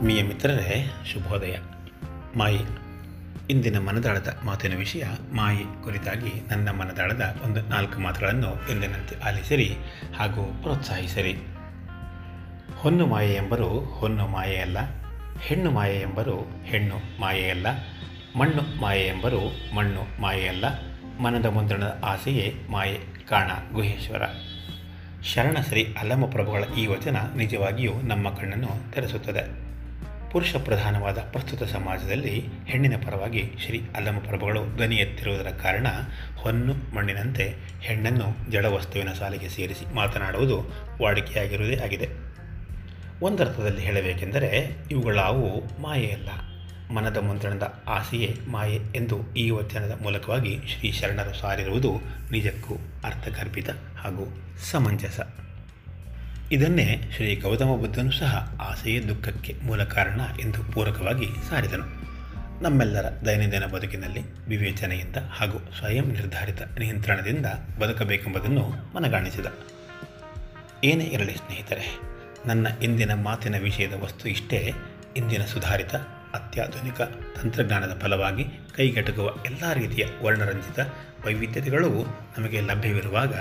ಆತ್ಮೀಯ ಮಿತ್ರರೇ, ಶುಭೋದಯ. ಮಾಯಿ. ಇಂದಿನ ಮನದಾಳದ ಮಾತಿನ ವಿಷಯ, ಮಾಯಿ ಕುರಿತಾಗಿ ನನ್ನ ಮನದಾಳದ ಒಂದು ನಾಲ್ಕು ಮಾತುಗಳನ್ನು ಎಂದಿನಂತೆ ಆಲಿಸಿರಿ ಹಾಗೂ ಪ್ರೋತ್ಸಾಹಿಸಿರಿ. ಹೊನ್ನು ಮಾಯೆ ಎಂಬರು ಹೊನ್ನು ಮಾಯೆಯಲ್ಲ ಹೆಣ್ಣು ಮಾಯೆ ಎಂಬರು ಹೆಣ್ಣು ಮಾಯೆಯಲ್ಲ ಮಣ್ಣು ಮಾಯೆ ಎಂಬರು ಮಣ್ಣು ಮಾಯೆಯಲ್ಲ ಮನದ ಮುದ್ರಣದ ಆಸೆಯೇ ಮಾಯೆ ಕಾಣ ಗುಹೇಶ್ವರ. ಶರಣಶ್ರೀ ಅಲ್ಲಮ ಪ್ರಭುಗಳ ಈ ವಚನ ನಿಜವಾಗಿಯೂ ನಮ್ಮ ಕಣ್ಣನ್ನು ತೆರೆಸುತ್ತದೆ. ಪುರುಷ ಪ್ರಧಾನವಾದ ಪ್ರಸ್ತುತ ಸಮಾಜದಲ್ಲಿ ಹೆಣ್ಣಿನ ಪರವಾಗಿ ಶ್ರೀ ಅಲ್ಲಮ ಪ್ರಭುಗಳು ಧ್ವನಿ ಎತ್ತಿರುವುದರ ಕಾರಣ ಹೊನ್ನು ಮಣ್ಣಿನಂತೆ ಹೆಣ್ಣನ್ನು ಜಡವಸ್ತುವಿನ ಸಾಲಿಗೆ ಸೇರಿಸಿ ಮಾತನಾಡುವುದು ವಾಡಿಕೆಯಾಗಿರುವುದೇ ಆಗಿದೆ. ಒಂದರ್ಥದಲ್ಲಿ ಹೇಳಬೇಕೆಂದರೆ ಇವುಗಳಾವು ಮಾಯೆಯಲ್ಲ ಮನದ ಮುದ್ರಣದ ಆಸೆಯೇ ಮಾಯೆ ಎಂದು ಈ ವಚನದ ಮೂಲಕವಾಗಿ ಶ್ರೀ ಶರಣರು ಸಾರಿರುವುದು ನಿಜಕ್ಕೂ ಅರ್ಥಗರ್ಭಿತ ಹಾಗೂ ಸಮಂಜಸ. ಇದನ್ನೇ ಶ್ರೀ ಗೌತಮ ಬುದ್ಧನು ಸಹ ಆಸೆಯೇ ದುಃಖಕ್ಕೆ ಮೂಲ ಕಾರಣ ಎಂದು ಪೂರಕವಾಗಿ ಸಾರಿದನು. ನಮ್ಮೆಲ್ಲರ ದೈನಂದಿನ ಬದುಕಿನಲ್ಲಿ ವಿವೇಚನೆಯಿಂದ ಹಾಗೂ ಸ್ವಯಂ ನಿರ್ಧಾರಿತ ನಿಯಂತ್ರಣದಿಂದ ಬದುಕಬೇಕೆಂಬುದನ್ನು ಮನಗಾಣಿಸಿದ. ಏನೇ ಇರಲಿ ಸ್ನೇಹಿತರೆ, ನನ್ನ ಇಂದಿನ ಮಾತಿನ ವಿಷಯದ ವಸ್ತು ಇಷ್ಟೇ, ಇಂದಿನ ಸುಧಾರಿತ ಅತ್ಯಾಧುನಿಕ ತಂತ್ರಜ್ಞಾನದ ಫಲವಾಗಿ ಕೈಗೆಟುಕುವ ಎಲ್ಲ ರೀತಿಯ ವರ್ಣರಂಜಿತ ವೈವಿಧ್ಯತೆಗಳು ನಮಗೆ ಲಭ್ಯವಿರುವಾಗ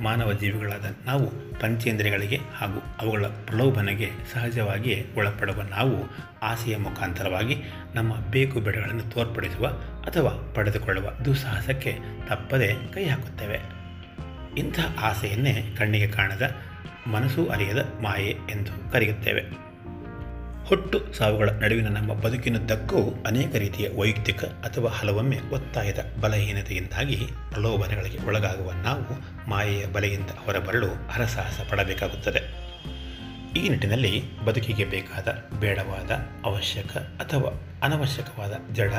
ಮಾನವ ಜೀವಿಗಳಾದ ನಾವು ಪಂಚೇಂದ್ರಿಯಗಳಿಗೆ ಹಾಗೂ ಅವುಗಳ ಪ್ರಲೋಭನೆಗೆ ಸಹಜವಾಗಿಯೇ ಒಳಪಡುವ ನಾವು ಆಸೆಯ ಮುಖಾಂತರವಾಗಿ ನಮ್ಮ ಬೇಕು ಬೆಡಗಳನ್ನು ತೋರ್ಪಡಿಸುವ ಅಥವಾ ಪಡೆದುಕೊಳ್ಳುವ ದುಸ್ಸಾಹಸಕ್ಕೆ ತಪ್ಪದೆ ಕೈ ಹಾಕುತ್ತೇವೆ. ಇಂಥ ಆಸೆಯನ್ನೇ ಕಣ್ಣಿಗೆ ಕಾಣದ ಮನಸ್ಸು ಅರಿಯದ ಮಾಯೆ ಎಂದು ಕರೆಯುತ್ತೇವೆ. ಹುಟ್ಟು ಸಾವುಗಳ ನಡುವಿನ ನಮ್ಮ ಬದುಕಿನುದ್ದಕ್ಕೂ ಅನೇಕ ರೀತಿಯ ವೈಯಕ್ತಿಕ ಅಥವಾ ಹಲವೊಮ್ಮೆ ಒತ್ತಾಯದ ಬಲಹೀನತೆಯಿಂದಾಗಿ ಪ್ರಲೋಭನೆಗಳಿಗೆ ಒಳಗಾಗುವ ನಾವು ಮಾಯೆಯ ಬಲೆಯಿಂದ ಹೊರಬರಲು ಹರಸಾಹಸ ಪಡಬೇಕಾಗುತ್ತದೆ. ಈ ನಿಟ್ಟಿನಲ್ಲಿ ಬದುಕಿಗೆ ಬೇಕಾದ ಬೇಡವಾದ ಅವಶ್ಯಕ ಅಥವಾ ಅನವಶ್ಯಕವಾದ ಜಡ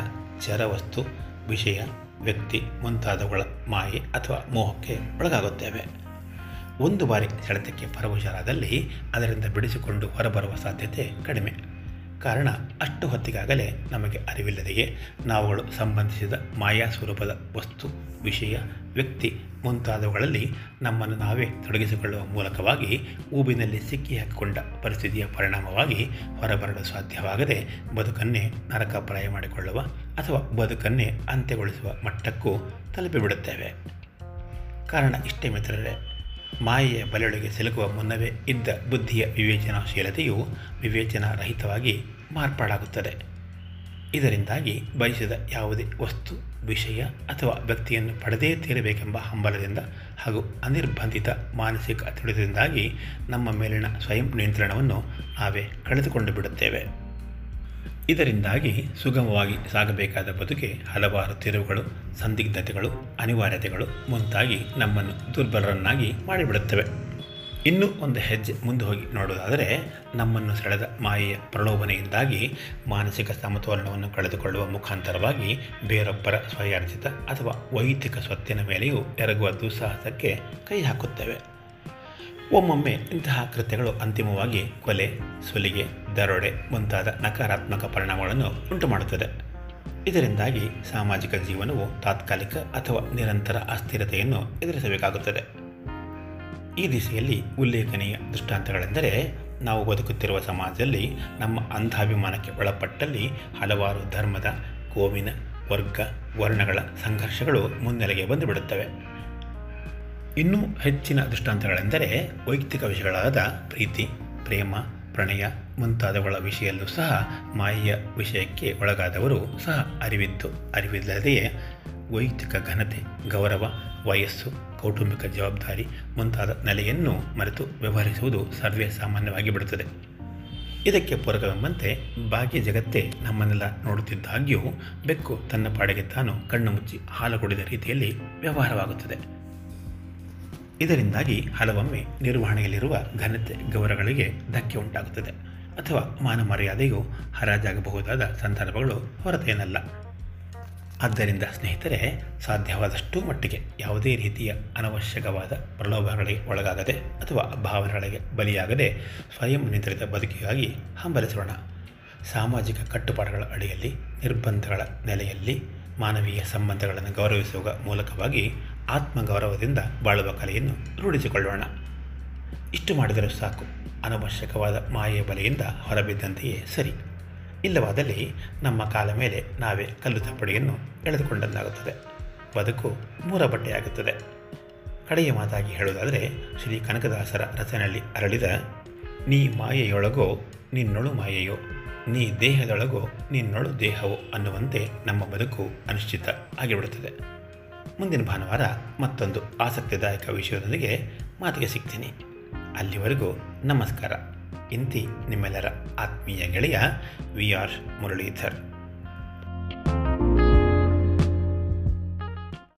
ಚರವಸ್ತು ವಿಷಯ, ವ್ಯಕ್ತಿ ಮುಂತಾದವುಗಳ ಮಾಯೆ ಅಥವಾ ಮೋಹಕ್ಕೆ ಒಳಗಾಗುತ್ತೇವೆ. ಒಂದು ಬಾರಿ ಸೆಳೆತಕ್ಕೆ ಪರವಶರಾದಲ್ಲಿ ಅದರಿಂದ ಬಿಡಿಸಿಕೊಂಡು ಹೊರಬರುವ ಸಾಧ್ಯತೆ ಕಡಿಮೆ. ಕಾರಣ, ಅಷ್ಟು ಹೊತ್ತಿಗಾಗಲೇ ನಮಗೆ ಅರಿವಿಲ್ಲದೆಯೇ ನಾವುಗಳು ಸಂಬಂಧಿಸಿದ ಮಾಯಾ ಸ್ವರೂಪದ ವಸ್ತು, ವಿಷಯ, ವ್ಯಕ್ತಿ ಮುಂತಾದವುಗಳಲ್ಲಿ ನಮ್ಮನ್ನು ನಾವೇ ತೊಡಗಿಸಿಕೊಳ್ಳುವ ಮೂಲಕವಾಗಿ ಊಬಿನಲ್ಲಿ ಸಿಕ್ಕಿ ಹಾಕಿಕೊಂಡ ಪರಿಸ್ಥಿತಿಯ ಪರಿಣಾಮವಾಗಿ ಹೊರಬರಲು ಸಾಧ್ಯವಾಗದೆ ಬದುಕನ್ನೇ ನರಕಪ್ರಾಯ ಮಾಡಿಕೊಳ್ಳುವ ಅಥವಾ ಬದುಕನ್ನೇ ಅಂತ್ಯಗೊಳಿಸುವ ಮಟ್ಟಕ್ಕೂ ತಲುಪಿಬಿಡುತ್ತೇವೆ. ಕಾರಣ, ಇಷ್ಟೇ ಮಿತ್ರರೇ ಮಾಯೆಯ ಬಲೆಯೊಳಗೆ ಸಿಲುಕುವ ಮುನ್ನವೇ ಇದ್ದ ಬುದ್ಧಿಯ ವಿವೇಚನಾಶೀಲತೆಯು ವಿವೇಚನಾರಹಿತವಾಗಿ ಮಾರ್ಪಾಡಾಗುತ್ತದೆ. ಇದರಿಂದಾಗಿ ಬಯಸಿದ ಯಾವುದೇ ವಸ್ತು, ವಿಷಯ ಅಥವಾ ವ್ಯಕ್ತಿಯನ್ನು ಪಡೆದೇ ತೀರಬೇಕೆಂಬ ಹಂಬಲದಿಂದ ಹಾಗೂ ಅನಿರ್ಬಂಧಿತ ಮಾನಸಿಕ ತುಳಿತದಿಂದಾಗಿ ನಮ್ಮ ಮೇಲಿನ ಸ್ವಯಂ ನಿಯಂತ್ರಣವನ್ನು ನಾವೇ ಕಳೆದುಕೊಂಡು ಬಿಡುತ್ತೇವೆ. ಇದರಿಂದಾಗಿ ಸುಗಮವಾಗಿ ಸಾಗಬೇಕಾದ ಬದುಕೆ ಹಲವಾರು ತಿರುವುಗಳು, ಸಂದಿಗ್ಧತೆಗಳು, ಅನಿವಾರ್ಯತೆಗಳು ಮುಂತಾಗಿ ನಮ್ಮನ್ನು ದುರ್ಬಲರನ್ನಾಗಿ ಮಾಡಿಬಿಡುತ್ತವೆ. ಇನ್ನೂ ಒಂದು ಹೆಜ್ಜೆ ಮುಂದೆ ಹೋಗಿ ನೋಡುವುದಾದರೆ ನಮ್ಮನ್ನು ಸೆಳೆದ ಮಾಯೆಯ ಪ್ರಲೋಭನೆಯಿಂದಾಗಿ ಮಾನಸಿಕ ಸಮತೋಲನವನ್ನು ಕಳೆದುಕೊಳ್ಳುವ ಮುಖಾಂತರವಾಗಿ ಬೇರೊಬ್ಬರ ಸ್ವಯಾರ್ಜಿತ ಅಥವಾ ವೈಯಕ್ತಿಕ ಸ್ವತ್ತಿನ ಮೇಲೆಯೂ ಎರಗುವ ದುಸ್ಸಾಹಸಕ್ಕೆ ಕೈ ಹಾಕುತ್ತೇವೆ. ಒಮ್ಮೊಮ್ಮೆ ಇಂತಹ ಕೃತ್ಯಗಳು ಅಂತಿಮವಾಗಿ ಕೊಲೆ, ಸುಲಿಗೆ, ದರೋಡೆ ಮುಂತಾದ ನಕಾರಾತ್ಮಕ ಪರಿಣಾಮಗಳನ್ನು ಉಂಟುಮಾಡುತ್ತದೆ. ಇದರಿಂದಾಗಿ ಸಾಮಾಜಿಕ ಜೀವನವು ತಾತ್ಕಾಲಿಕ ಅಥವಾ ನಿರಂತರ ಅಸ್ಥಿರತೆಯನ್ನು ಎದುರಿಸಬೇಕಾಗುತ್ತದೆ. ಈ ದಿಸೆಯಲ್ಲಿ ಉಲ್ಲೇಖನೀಯ ದೃಷ್ಟಾಂತಗಳೆಂದರೆ, ನಾವು ಬದುಕುತ್ತಿರುವ ಸಮಾಜದಲ್ಲಿ ನಮ್ಮ ಅಂಧಾಭಿಮಾನಕ್ಕೆ ಒಳಪಟ್ಟಲ್ಲಿ ಹಲವಾರು ಧರ್ಮದ ಕೋಮಿನ ವರ್ಗ, ವರ್ಣಗಳ ಸಂಘರ್ಷಗಳು ಮುನ್ನೆಲೆಗೆ ಬಂದುಬಿಡುತ್ತವೆ. ಇನ್ನೂ ಹೆಚ್ಚಿನ ದೃಷ್ಟಾಂತಗಳೆಂದರೆ ವೈಯಕ್ತಿಕ ವಿಷಯಗಳಾದ ಪ್ರೀತಿ, ಪ್ರೇಮ, ಪ್ರಣಯ ಮುಂತಾದವುಗಳ ವಿಷಯಲ್ಲೂ ಸಹ ಮಾಯೆಯ ವಿಷಯಕ್ಕೆ ಒಳಗಾದವರು ಸಹ ಅರಿವಿದ್ದು ಅರಿವಿಲ್ಲದೆಯೇ ವೈಯಕ್ತಿಕ ಘನತೆ, ಗೌರವ, ವಯಸ್ಸು, ಕೌಟುಂಬಿಕ ಜವಾಬ್ದಾರಿ ಮುಂತಾದ ನೆಲೆಯನ್ನು ಮರೆತು ವ್ಯವಹರಿಸುವುದು ಸರ್ವೇ ಸಾಮಾನ್ಯವಾಗಿ ಬಿಡುತ್ತದೆ. ಇದಕ್ಕೆ ಪೂರಕವೆಂಬಂತೆ ಬಾಕಿ ಜಗತ್ತೇ ನಮ್ಮನ್ನೆಲ್ಲ ನೋಡುತ್ತಿದ್ದಾಗ್ಯೂ ಬೆಕ್ಕು ತನ್ನ ಪಾಡಿಗೆ ತಾನು ಕಣ್ಣು ಮುಚ್ಚಿ ಹಾಲು ಕುಡಿದ ರೀತಿಯಲ್ಲಿ ವ್ಯವಹಾರವಾಗುತ್ತದೆ. ಇದರಿಂದಾಗಿ ಹಲವೊಮ್ಮೆ ನಿರ್ವಹಣೆಯಲ್ಲಿರುವ ಘನತೆ ಗೌರವಗಳಿಗೆ ಧಕ್ಕೆ ಉಂಟಾಗುತ್ತದೆ ಅಥವಾ ಮಾನ ಮರ್ಯಾದೆಯು ಹರಾಜಾಗಬಹುದಾದ ಸಂದರ್ಭಗಳು ಹೊರತೇನಲ್ಲ. ಆದ್ದರಿಂದ ಸ್ನೇಹಿತರೆ, ಸಾಧ್ಯವಾದಷ್ಟು ಮಟ್ಟಿಗೆ ಯಾವುದೇ ರೀತಿಯ ಅನವಶ್ಯಕವಾದ ಪ್ರಲೋಭಗಳಿಗೆ ಒಳಗಾಗದೆ ಅಥವಾ ಭಾವನೆಗಳಿಗೆ ಬಲಿಯಾಗದೆ ಸ್ವಯಂ ನಿಯಂತ್ರಿತ ಬದುಕಿಗಾಗಿ ಹಂಬಲಿಸೋಣ. ಸಾಮಾಜಿಕ ಕಟ್ಟುಪಾಡುಗಳ ಅಡಿಯಲ್ಲಿ, ನಿರ್ಬಂಧಗಳ ನೆಲೆಯಲ್ಲಿ ಮಾನವೀಯ ಸಂಬಂಧಗಳನ್ನು ಗೌರವಿಸುವ ಮೂಲಕವಾಗಿ ಆತ್ಮಗೌರವದಿಂದ ಬಾಳುವ ಕಲೆಯನ್ನು ರೂಢಿಸಿಕೊಳ್ಳೋಣ. ಇಷ್ಟು ಮಾಡಿದರೂ ಸಾಕು. ಅನವಶ್ಯಕವಾದ ಮಾಯೆಯ ಬಲೆಯಿಂದ ಹೊರಬಿದ್ದಂತೆಯೇ ಸರಿ. ಇಲ್ಲವಾದಲ್ಲಿ ನಮ್ಮ ಕಾಲ ಮೇಲೆ ನಾವೇ ಕಲ್ಲು ತಪ್ಪಡಿಯನ್ನು ಎಳೆದುಕೊಂಡಂತಾಗುತ್ತದೆ. ಬದುಕು ಮೂರ ಬಟ್ಟೆಯಾಗುತ್ತದೆ ಕಡೆಯ ಮಾತಾಗಿ ಹೇಳುವುದಾದರೆ, ಶ್ರೀ ಕನಕದಾಸರ ರಚನೆಯಲ್ಲಿ ಅರಳಿದ, ನೀ ಮಾಯೆಯೊಳಗೋ ನಿನ್ನೊಳು ಮಾಯೆಯೋ, ನೀ ದೇಹದೊಳಗೋ ನಿನ್ನೊಳು ದೇಹವೋ ಅನ್ನುವಂತೆ ನಮ್ಮ ಬದುಕು ಅನಿಶ್ಚಿತ ಆಗಿಬಿಡುತ್ತದೆ. ಮುಂದಿನ ಭಾನುವಾರ ಮತ್ತೊಂದು ಆಸಕ್ತಿದಾಯಕ ವಿಷಯದೊಂದಿಗೆ ಮಾತಿಗೆ ಸಿಗ್ತೀನಿ. ಅಲ್ಲಿವರೆಗೂ ನಮಸ್ಕಾರ. ಇಂತಿ ನಿಮ್ಮೆಲ್ಲರ ಆತ್ಮೀಯ ಗೆಳೆಯ ವಿ ಆರ್ ಮುರಳೀಧರ್.